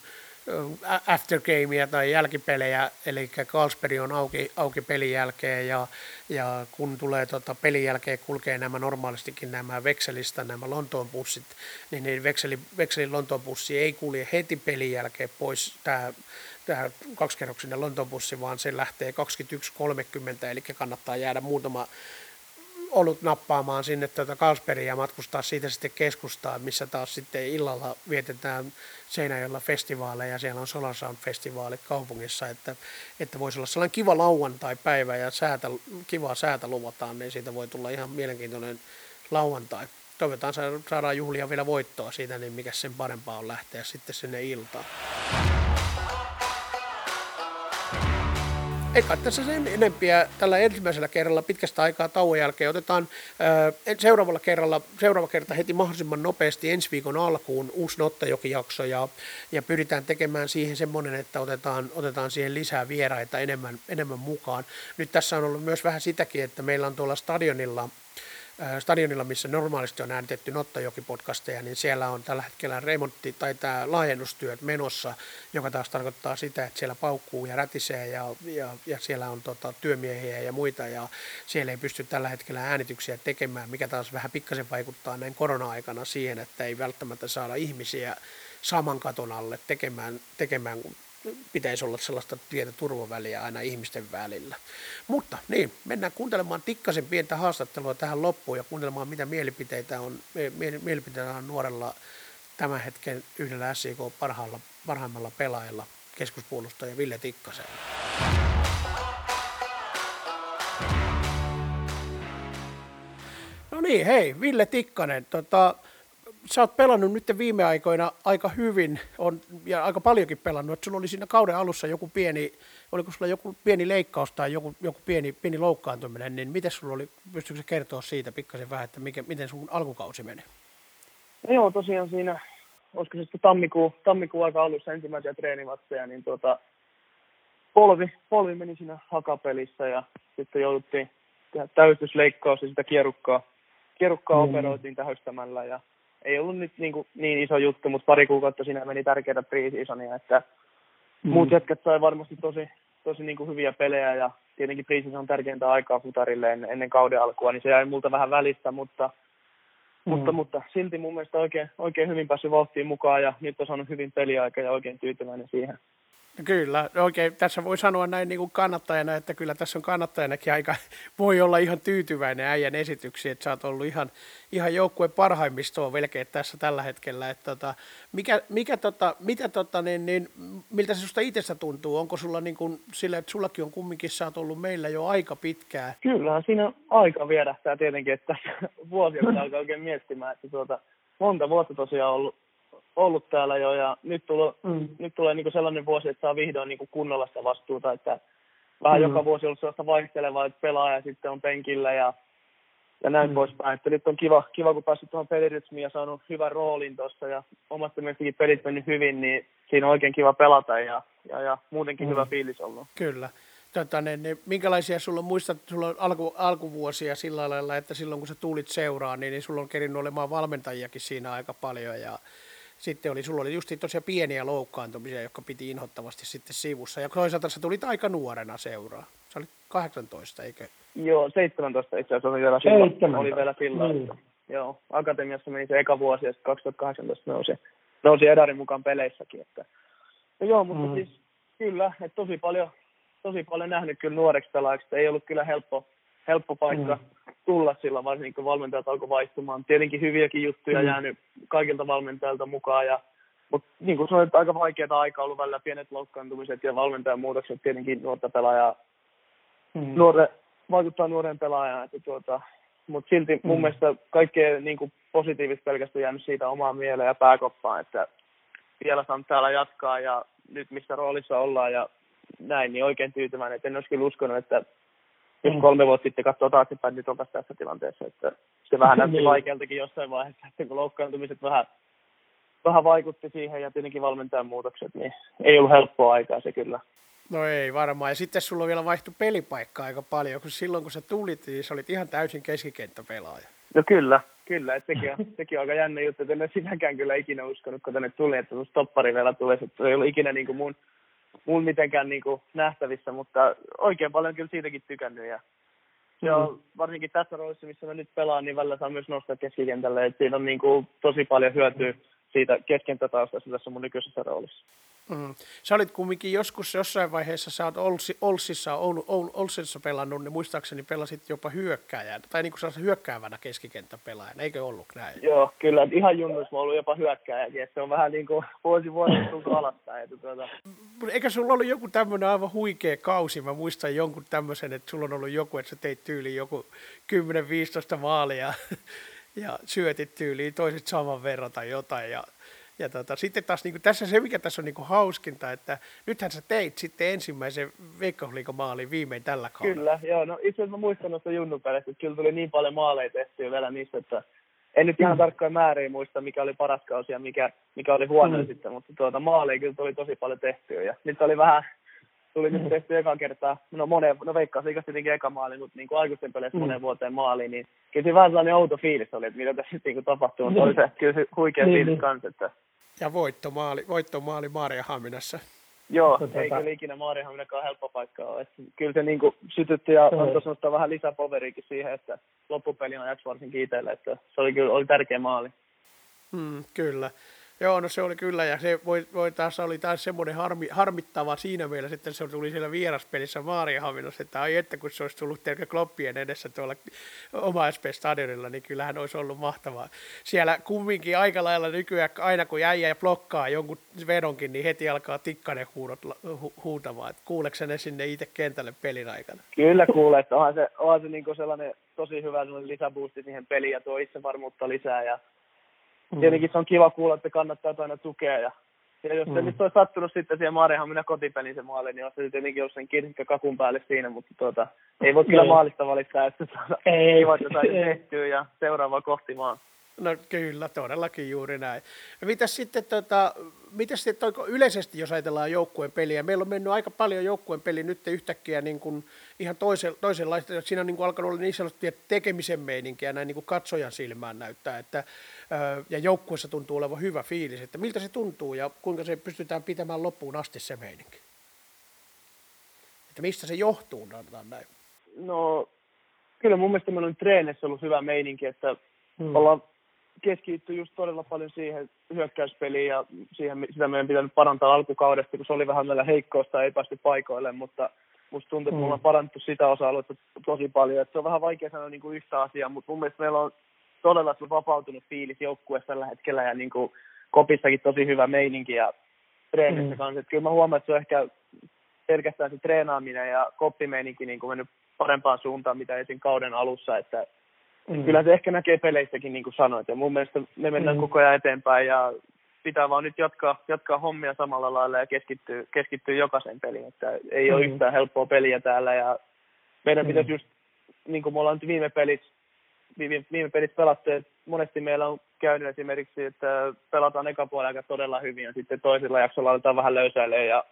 aftergamea tai jälkipelejä, eli Carlsberg on auki, auki pelin jälkeen ja, ja kun tulee tota, pelin jälkeen kulkee nämä normaalistikin nämä vekselistä, nämä Lontoon bussit, niin, niin vekseli, vekselin Lontoon bussi ei kulje heti pelin jälkeen pois tämä tämä kaksikerroksinen Lontoon bussi, vaan se lähtee 21.30, eli kannattaa jäädä muutama ollut nappaamaan sinne tuota Kalsperia ja matkustaa siitä sitten keskustaan, missä taas sitten illalla vietetään Seinäjoella festivaaleja, siellä on Solar Sound-festivaalit kaupungissa, että, että voisi olla sellainen kiva lauantai-päivä ja säätä, kivaa säätä luvataan, niin siitä voi tulla ihan mielenkiintoinen lauantai. Toivotaan saadaan juhlia vielä voittoa siitä, niin mikä sen parempaa on lähteä sitten sinne iltaan. Ei kai tässä sen enempiä tällä ensimmäisellä kerralla pitkästä aikaa tauon jälkeen. Otetaan ää, seuraavalla kerralla, seuraava kerta heti mahdollisimman nopeasti ensi viikon alkuun uusi Nottajoki-jakso ja, ja pyritään tekemään siihen semmoinen, että otetaan, otetaan siihen lisää vieraita enemmän, enemmän mukaan. Nyt tässä on ollut myös vähän sitäkin, että meillä on tuolla stadionilla stadionilla, missä normaalisti on äänitetty Nottajoki-podcasteja, niin siellä on tällä hetkellä remontti tai tämä laajennustyöt menossa, joka taas tarkoittaa sitä, että siellä paukkuu ja rätisee ja, ja, ja siellä on tota, työmiehiä ja muita ja siellä ei pysty tällä hetkellä äänityksiä tekemään, mikä taas vähän pikkasen vaikuttaa näin korona-aikana siihen, että ei välttämättä saada ihmisiä saman katon alle tekemään, tekemään pitäisi olla sellaista pientä turvaväliä aina ihmisten välillä. Mutta niin, mennään kuuntelemaan tikkasen pientä haastattelua tähän loppuun ja kuuntelemaan mitä mielipiteitä on, mielipiteitä on nuorella tämän hetken yhdellä SIK parhaalla, parhaimmalla pelaajalla keskuspuolustaja Ville Tikkasella. No niin, hei, Ville Tikkanen, tota, sä oot pelannut nyt viime aikoina aika hyvin on, ja aika paljonkin pelannut, että sulla oli siinä kauden alussa joku pieni, oliko sulla joku pieni leikkaus tai joku, joku pieni, pieni loukkaantuminen, niin miten sulla oli, pystyykö kertoa siitä pikkasen vähän, että mikä, miten sun alkukausi meni? No joo, tosiaan siinä, olisiko se sitten tammikuu, tammikuun aika alussa ensimmäisiä treenimatseja, niin tuota, polvi, polvi meni siinä hakapelissä ja sitten jouduttiin tehdä täytysleikkaus ja sitä kierukkaa, kierukkaa mm. operoitiin tähystämällä ja ei ollut nyt niin, kuin, niin iso juttu, mutta pari kuukautta siinä meni tärkeitä pre että mm. muut jätkät sai varmasti tosi, tosi niin kuin hyviä pelejä ja tietenkin pre on tärkeintä aikaa futarille ennen, ennen kauden alkua, niin se jäi multa vähän välistä, mutta, mm. mutta, mutta silti mun mielestä oikein, oikein hyvin päässyt vauhtiin mukaan ja nyt on saanut hyvin peliaikaa ja oikein tyytyväinen siihen. Kyllä, oikein. Tässä voi sanoa näin niin kuin kannattajana, että kyllä tässä on kannattajanakin aika, voi olla ihan tyytyväinen äijän esityksiin, että sä oot ollut ihan, ihan joukkueen parhaimmistoa melkein tässä tällä hetkellä. Että tota, mikä, mikä tota, mitä tota, niin, niin, miltä se susta itsestä tuntuu? Onko sulla niin kuin, sille, että sullakin on kumminkin, sä oot ollut meillä jo aika pitkään? Kyllähän siinä aika viedähtää tietenkin, että vuosia alkaa oikein miettimään, että tuota, monta vuotta tosiaan ollut ollut täällä jo ja nyt, tulo, mm. nyt tulee niin sellainen vuosi, että saa vihdoin niin kunnolla sitä vastuuta, että vähän mm. joka vuosi on ollut sellaista vaihtelevaa, että pelaaja sitten on penkillä ja, ja näin mm. poispäin. Että nyt on kiva, kiva kun päässyt tuohon pelirytmiin ja saanut hyvän roolin tuossa ja omasta mielestäkin pelit mennyt hyvin, niin siinä on oikein kiva pelata ja, ja, ja muutenkin mm. hyvä fiilis ollut. Kyllä. Tota, niin, niin, minkälaisia sulla on, muistat, sulla on alku, alkuvuosia sillä lailla, että silloin kun sä tulit seuraan, niin, niin sulla on kerinyt olemaan valmentajiakin siinä aika paljon ja sitten oli, sulla oli just tosiaan pieniä loukkaantumisia, jotka piti inhottavasti sitten sivussa. Ja toisaalta sä tulit aika nuorena seuraa. Sä olit 18, eikö? Joo, 17 itse asiassa oli vielä silloin. Oli vielä silloin. Mm. Joo, akatemiassa meni se eka vuosi ja sitten 2018 nousi, nousi Edarin mukaan peleissäkin. Että. Ja joo, mutta mm. siis kyllä, että tosi paljon, tosi paljon nähnyt kyllä nuoreksi pelaajaksi. Ei ollut kyllä helppo, helppo paikka mm. tulla sillä, varsinkin kun valmentajat alkoi vaihtumaan. Tietenkin hyviäkin juttuja mm. jäänyt kaikilta valmentajilta mukaan. Ja, mutta niin kuin sanoit, aika vaikeaa aikaa ollut välillä pienet loukkaantumiset ja valmentajan muutokset tietenkin nuorta pelaajaa. Mm. Nuore, vaikuttaa nuoren pelaajaan. Että tuota, mutta silti mun mm. mielestä kaikkea niin kuin positiivista pelkästään jäänyt siitä omaa mieleen ja pääkoppaan, että vielä saan täällä jatkaa ja nyt missä roolissa ollaan ja näin, niin oikein tyytyväinen. Et en olisi kyllä uskonut, että jos mm. kolme vuotta sitten katsoo taaksepäin, niin oltaisiin tässä tilanteessa. Että se vähän näytti niin. vaikealtakin jossain vaiheessa, että kun loukkaantumiset vähän, vähän vaikutti siihen ja tietenkin valmentajan muutokset, niin ei ollut helppoa aikaa se kyllä. No ei varmaan. Ja sitten sulla vielä vaihtui pelipaikka aika paljon, kun silloin kun sä tulit, niin sä olit ihan täysin keskikenttäpelaaja. No kyllä, kyllä. Että sekin, on, sekin on aika jännä juttu, että en sitäkään kyllä ikinä uskonut, kun tänne tuli, että stoppari vielä tulee. Että se ei ollut ikinä niin kuin mun mun mitenkään niin kuin nähtävissä, mutta oikein paljon kyllä siitäkin tykännyt. Ja se on mm. varsinkin tässä roolissa, missä mä nyt pelaan, niin välillä saa myös nostaa keskikentälle. Et siinä on niin kuin tosi paljon hyötyä, siitä keskentätaustasta tässä mun nykyisessä roolissa. Mm. Sä olit kumminkin joskus jossain vaiheessa, sä oot Olsi, Olsissa, Oul, Oul, Olsissa pelannut, niin muistaakseni pelasit jopa hyökkääjän, tai niin kuin hyökkäävänä keskikenttäpelaajana, eikö ollut näin? Joo, kyllä, ihan junnuissa mä ollut jopa hyökkääjäkin, että se on vähän niin kuin vuosi vuosi tullut alaspäin. Tuota... Eikä sulla ollut joku tämmöinen aivan huikea kausi, mä muistan jonkun tämmöisen, että sulla on ollut joku, että sä teit tyyliin joku 10-15 maalia, ja syötit tyyliin toiset saman verran tai jotain, ja ja tota, sitten taas niin kuin, tässä se, mikä tässä on niin kuin hauskinta, että nythän sä teit sitten ensimmäisen veikkausliigamaalin viimein tällä kaudella. Kyllä, joo. No itse asiassa mä muistan noista junnupeleistä, että kyllä tuli niin paljon maaleja tehtyä vielä niistä, että en nyt ihan mm. tarkkoja määriä muista, mikä oli paras kausi ja mikä, mikä oli huono mm. sitten, mutta tuota, maaleja kyllä tuli tosi paljon tehtyä. Ja nyt oli vähän, tuli nyt tehty eka kertaa, no monen, no veikkaus tietenkin eka maali, mutta niin kuin aikuisten peleissä mm. monen vuoteen maaliin, niin kyllä se vähän sellainen outo fiilis oli, että mitä tässä niin tapahtuu, mutta oli se kyllä se huikea niin, fiilis niin. kanssa, että ja voittomaali, voittomaali Maariahaminassa. Joo, tota... ei kyllä ikinä Maariahaminakaan helppo paikka ole. Että kyllä se niin sytytti ja antoi ottaa vähän lisäpoveriikin siihen, että loppupelin ajaksi varsin kiiteille, että se oli kyllä oli tärkeä maali. Mm, kyllä. Joo, no se oli kyllä, ja se voi, voi taas, oli taas semmoinen harmi, harmittava siinä mielessä, että se tuli siellä vieraspelissä Maariahaminassa, että ai että kun se olisi tullut teille kloppien edessä tuolla oma SP-stadionilla, niin kyllähän olisi ollut mahtavaa. Siellä kumminkin aika lailla nykyään, aina kun jäi ja blokkaa jonkun vedonkin, niin heti alkaa tikkanen huudot hu, huutamaan. Et kuuleeko ne sinne itse kentälle pelin aikana? Kyllä kuulee, että onhan se, onhan se niin sellainen tosi hyvä lisäboosti siihen peliin ja tuo itsevarmuutta lisää ja. Tietenkin se on kiva kuulla, että kannattaa aina tukea. Ja, ja jos mm. se nyt olisi sattunut sitten siihen minä kotipeliin se maali, niin olisi tietenkin jos sen kirkka kakun päälle siinä, mutta tuota, ei voi kyllä maalista valittaa, että tuota, ei, kiva, että saisi tehtyä ja seuraava kohti vaan. No kyllä, todellakin juuri näin. No mitäs sitten, tota, mitäs sitten yleisesti, jos ajatellaan joukkueen peliä, meillä on mennyt aika paljon joukkueen peli nyt yhtäkkiä niin kuin ihan toisen, toisenlaista, siinä on niin kuin alkanut olla niin sanottuja tekemisen meininkiä näin niin kuin katsojan silmään näyttää, että, ja joukkueessa tuntuu olevan hyvä fiilis, että miltä se tuntuu ja kuinka se pystytään pitämään loppuun asti se meininki. Että mistä se johtuu, näin? No, kyllä mun mielestä meillä on treenissä ollut hyvä meininki, että hmm. ollaan keskitty just todella paljon siihen hyökkäyspeliin ja siihen, sitä meidän pitänyt parantaa alkukaudesta, kun se oli vähän meillä heikkousta, ei päästy paikoille, mutta musta tuntuu, että mm. me ollaan parannettu sitä osa-aluetta tosi paljon. Että se on vähän vaikea sanoa niin kuin yhtä asiaa, mutta mun mielestä meillä on todella vapautunut fiilis joukkueessa tällä hetkellä ja niin kuin kopissakin tosi hyvä meininki ja treenissä mm. kanssa. Että kyllä mä huomaan, että se on ehkä pelkästään se treenaaminen ja koppimeininki niin kuin mennyt parempaan suuntaan, mitä esim. kauden alussa, että Mm. Kyllä se ehkä näkee peleissäkin, niin kuin sanoit. Ja mun mielestä me mennään mm. koko ajan eteenpäin ja pitää vaan nyt jatkaa, jatkaa hommia samalla lailla ja keskittyä, keskittyä jokaisen peliin. Että ei mm. ole yhtään helppoa peliä täällä ja meidän mm. pitäisi just, niin kuin me ollaan nyt viime pelit, viime, viime pelit pelattu, että monesti meillä on käynyt esimerkiksi, että pelataan eka puolella todella hyvin ja sitten toisella jaksolla aletaan vähän löysäilemään ja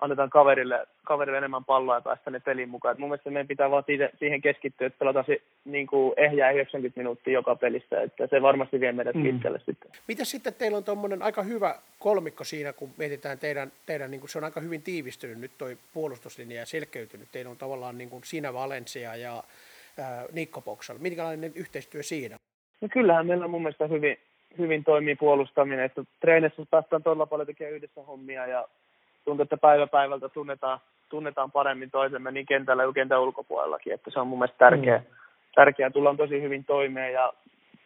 annetaan kaverille, kaverille enemmän palloa ja päästä ne peliin mukaan. Et mun mielestä meidän pitää vaan siitä, siihen keskittyä, että pelataan se, niin kuin ehjää 90 minuuttia joka pelissä, että se varmasti vie meidät mm. pitkälle sitten. Mitä sitten teillä on tuommoinen aika hyvä kolmikko siinä, kun mietitään teidän, teidän niin kuin se on aika hyvin tiivistynyt nyt toi puolustuslinja ja selkeytynyt. Teillä on tavallaan niin kuin siinä Valencia ja ää, Nikko Boksal. Minkälainen yhteistyö siinä? No kyllähän meillä on mun mielestä hyvin, hyvin toimii puolustaminen, että treenissä päästään todella paljon tekemään yhdessä hommia ja tuntuu, että päivä päivältä tunnetaan, tunnetaan paremmin toisemme niin kentällä kuin kentän ulkopuolellakin, että se on mun mielestä tärkeä. Mm. Tärkeää, tullaan tosi hyvin toimeen ja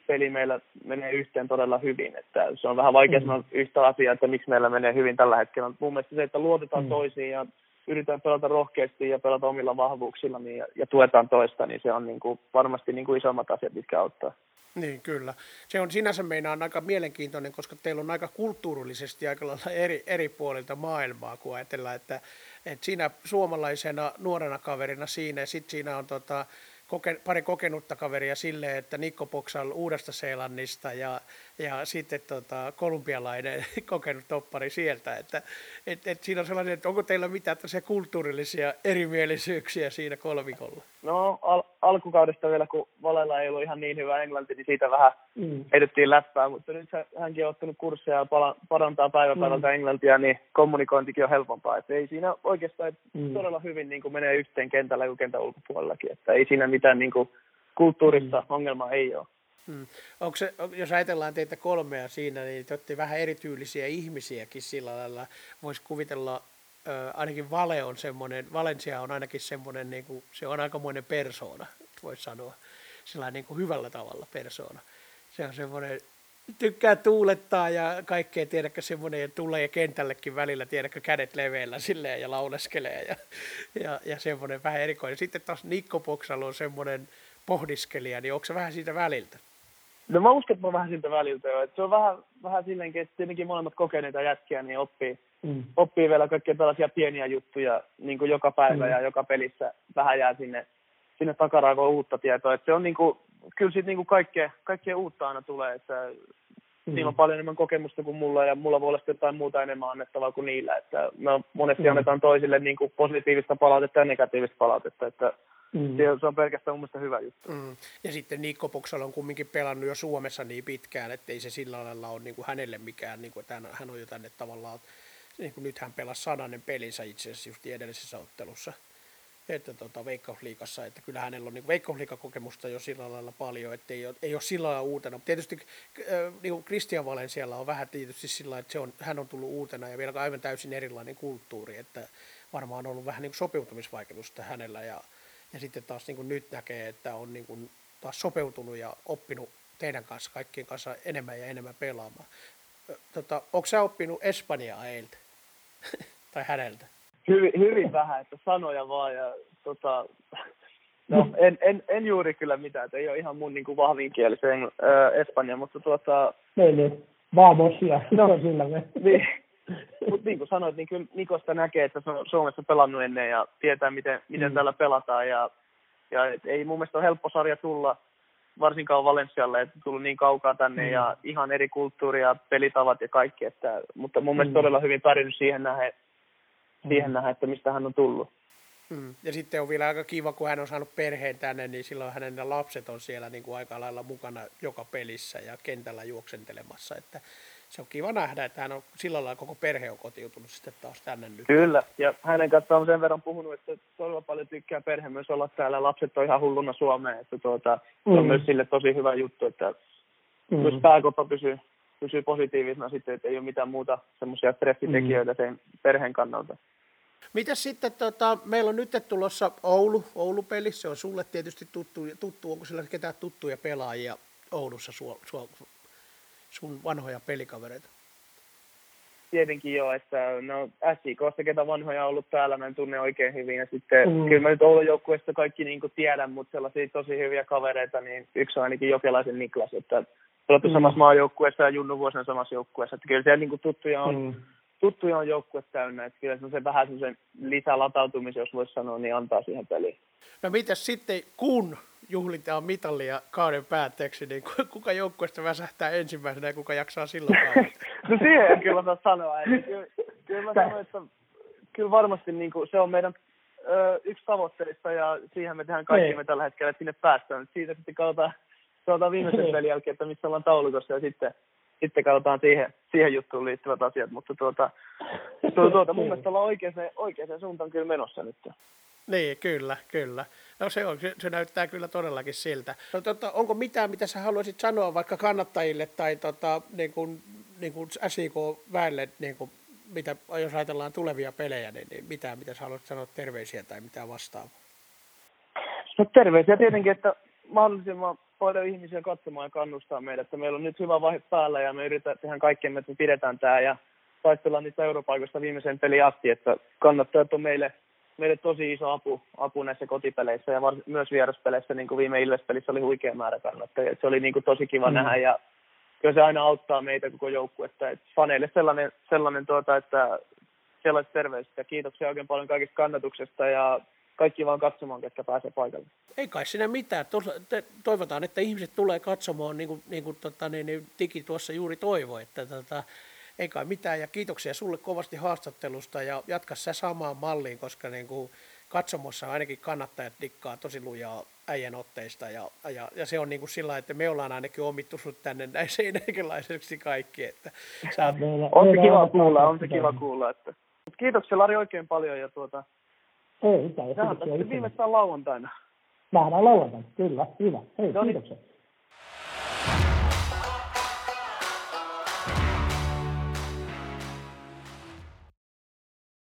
peli meillä menee yhteen todella hyvin. Että se on vähän vaikea mm. sanoa yhtä asiaa, että miksi meillä menee hyvin tällä hetkellä. Mutta mun mielestä se, että luotetaan mm. toisiin ja yritetään pelata rohkeasti ja pelata omilla vahvuuksilla niin, ja, ja tuetaan toista, niin se on niin kuin, varmasti niin kuin isommat asiat, mitkä auttaa. Niin, kyllä. Se on sinänsä meinaan aika mielenkiintoinen, koska teillä on aika kulttuurillisesti aika lailla eri, eri puolilta maailmaa, kun ajatellaan, että, että siinä suomalaisena nuorena kaverina siinä, ja sitten siinä on tota, koke, pari kokenutta kaveria silleen, että Nikko Poksal Uudesta Seelannista ja, ja sitten tota, kolumbialainen kokenut toppari sieltä. Että, et, et siinä on sellainen, että onko teillä mitään kulttuurillisia erimielisyyksiä siinä kolmikolla? No al- alkukaudesta vielä, kun Valella ei ollut ihan niin hyvä englanti, niin siitä vähän mm. heitettiin läppää, mutta nyt hänkin on ottanut kursseja ja pala- parantaa päiväpäivältä mm. englantia, niin kommunikointikin on helpompaa. Et ei siinä oikeastaan mm. todella hyvin niin kuin menee yhteen kentällä kuin kentän ulkopuolellakin, että ei siinä mitään niin kuin, kulttuurissa mm. ongelmaa ei ole. Hmm. Onko se, jos ajatellaan teitä kolmea siinä, niin te olette vähän erityylisiä ihmisiäkin sillä lailla. Voisi kuvitella, äh, ainakin Vale on semmoinen, Valencia on ainakin semmoinen, niin kuin, se on aikamoinen persoona, voisi sanoa, sillä niin kuin hyvällä tavalla persoona. Se on semmoinen, tykkää tuulettaa ja kaikkea, tiedäkö, semmoinen ja tulee kentällekin välillä, tiedäkö, kädet leveillä silleen ja lauleskelee ja, ja, ja semmoinen vähän erikoinen. Sitten taas Nikko Poksalo on semmoinen pohdiskelija, niin onko se vähän siitä väliltä? No mä uskon, että mä vähän siltä väliltä jo. Se on vähän, vähän silleenkin, että tietenkin molemmat kokeneita jätkiä, niin oppii, mm. oppii vielä kaikkia tällaisia pieniä juttuja niin kuin joka päivä mm. ja joka pelissä vähän jää sinne, sinne takaraivoon uutta tietoa. Että se on niin kuin, kyllä siitä niin kuin kaikkea, kaikkea uutta aina tulee, että mm. niillä on paljon enemmän kokemusta kuin mulla ja mulla voi olla jotain muuta enemmän annettavaa kuin niillä. Että me monesti mm. annetaan toisille niin kuin positiivista palautetta ja negatiivista palautetta, että Mm. Se on pelkästään mun hyvä juttu. Mm. Ja sitten Nikko Poksalo on kumminkin pelannut jo Suomessa niin pitkään, että ei se sillä lailla ole niin kuin hänelle mikään, niin kuin, että hän, hän on jo tänne tavallaan, niin kuin nyt hän pelasi sananen pelinsä itse asiassa just edellisessä ottelussa että tota, Veikkausliikassa, että kyllä hänellä on niin Veikkausliikakokemusta jo sillä lailla paljon, että ei ole, ei ole sillä lailla uutena. Tietysti niin Christian Valensialla on vähän tietysti sillä että se on, hän on tullut uutena ja vielä aivan täysin erilainen kulttuuri, että varmaan on ollut vähän niin sopeutumisvaikutusta hänellä ja ja sitten taas niin kuin nyt näkee, että on niin kuin taas sopeutunut ja oppinut teidän kanssa, kaikkien kanssa enemmän ja enemmän pelaamaan. Tota, onko sä oppinut Espanjaa eiltä? tai häneltä? Hyvin, hyvin vähän, että sanoja vaan ja tota, no, en, en, en, juuri kyllä mitään, että ei ole ihan mun niin kuin vahvin kieli se äh, Espanja, mutta tuota... Niin, niin. Vamos ja no, sillä me. Niin, mutta niin kuin sanoit, niin kyllä Nikosta näkee, että se on Suomessa pelannut ennen ja tietää, miten, miten mm. täällä pelataan. Ja, ja et ei mun mielestä ole helppo sarja tulla, varsinkaan Valensialle, että tullut niin kaukaa tänne mm. ja ihan eri kulttuuri ja pelitavat ja kaikki. Että, mutta mun mm. mielestä todella hyvin pärjännyt siihen nähdä, mm. siihen nähdä, että mistä hän on tullut. Mm. Ja sitten on vielä aika kiva, kun hän on saanut perheen tänne, niin silloin hänen lapset on siellä niin kuin aika lailla mukana joka pelissä ja kentällä juoksentelemassa. Että se on kiva nähdä, että hän on sillä lailla koko perhe on kotiutunut sitten taas tänne nyt. Kyllä, ja hänen kanssaan on sen verran puhunut, että todella paljon tykkää perhe myös olla täällä. Lapset on ihan hulluna Suomeen, että tuota, mm. se on mm. myös sille tosi hyvä juttu, että mm. myös pääkoppa pysyy, pysyy positiivisena sitten, että ei ole mitään muuta semmoisia stressitekijöitä mm. sen perheen kannalta. Mitäs sitten, tota, meillä on nyt tulossa Oulu, Oulu-peli, se on sulle tietysti tuttu, tuttu onko sillä ketään tuttuja pelaajia Oulussa su, su, sun vanhoja pelikavereita? Tietenkin joo, että no SIKsta, ketä vanhoja on ollut täällä, mä en tunne oikein hyvin. Ja sitten mm. kyllä mä nyt Oulun joukkueesta kaikki niin tiedän, mutta sellaisia tosi hyviä kavereita, niin yksi on ainakin Jokelaisen Niklas, että pelattu mm. samassa maajoukkueessa ja Junnu vuosina samassa joukkueessa. Että kyllä siellä niin tuttuja on, mm. Tuttuja on joukkue täynnä, että kyllä se vähän semmoisen lisälatautumisen, jos voisi sanoa, niin antaa siihen peliin. No mitäs sitten, kun juhlitaan mitallia kauden päätteeksi, niin kuka joukkueesta väsähtää ensimmäisenä ja kuka jaksaa silloin No siihen en kyllä osaa sanoa. Eli kyllä, kyllä mä sanoin, että kyllä varmasti niin kuin, se on meidän ö, yksi tavoitteista ja siihen me tehdään kaikki niin. me tällä hetkellä, että sinne päästään. Siitä sitten katsotaan, katsotaan viimeisen niin. pelin jälkeen, että missä ollaan taulukossa ja sitten, sitten katsotaan siihen, siihen juttuun liittyvät asiat. Mutta tuota, tuota, tuota mun mielestä ollaan oikeaan, oikeaan suuntaan kyllä menossa nyt. Niin, kyllä, kyllä. No se, on, se, se näyttää kyllä todellakin siltä. No, tota, onko mitään, mitä sä haluaisit sanoa vaikka kannattajille tai tota, niin kuin, niin kuin SIK-väelle, niin kuin, mitä, jos ajatellaan tulevia pelejä, niin, niin mitään, mitä sä haluaisit sanoa terveisiä tai mitä vastaavaa? No terveisiä tietenkin, että mahdollisimman paljon ihmisiä katsomaan ja kannustaa meidät, että meillä on nyt hyvä vaihe päällä ja me yritetään tehdä kaikkemme, että me pidetään tämä ja taistellaan niistä europaikoista viimeisen peliin asti, että kannattajat on meille – meille tosi iso apu, apu näissä kotipeleissä ja vars, myös vieraspeleissä, niin kuin viime Ilves-pelissä oli huikea määrä kannattajia. Se oli niin kuin tosi kiva mm. nähdä ja kyllä se aina auttaa meitä koko joukkuetta. Et faneille sellainen, sellainen tuota, että sellaiset terveiset ja kiitoksia oikein paljon kaikista kannatuksesta ja kaikki vaan katsomaan, ketkä pääsee paikalle. Ei kai sinä mitään. Toivotaan, että ihmiset tulee katsomaan, niin kuin, niin kuin tota, niin, niin Tiki tuossa juuri toivoi, että tota, ei kai mitään ja kiitoksia sulle kovasti haastattelusta ja jatka sä samaan malliin, koska niin kuin katsomossa ainakin kannattajat dikkaa tosi lujaa äijän otteista ja, ja, ja se on niin kuin sillä että me ollaan ainakin omittu sut tänne näin seinäkelaiseksi kaikki. Että sä on se kiva kuulla, on se kiva kuulla. Että... Kiitoksia Lari oikein paljon ja tuota... Ei. Nähdään sitten viimeistään lauantaina. Nähdään lauantaina, kyllä, hyvä. Hei, no niin. kiitoksia.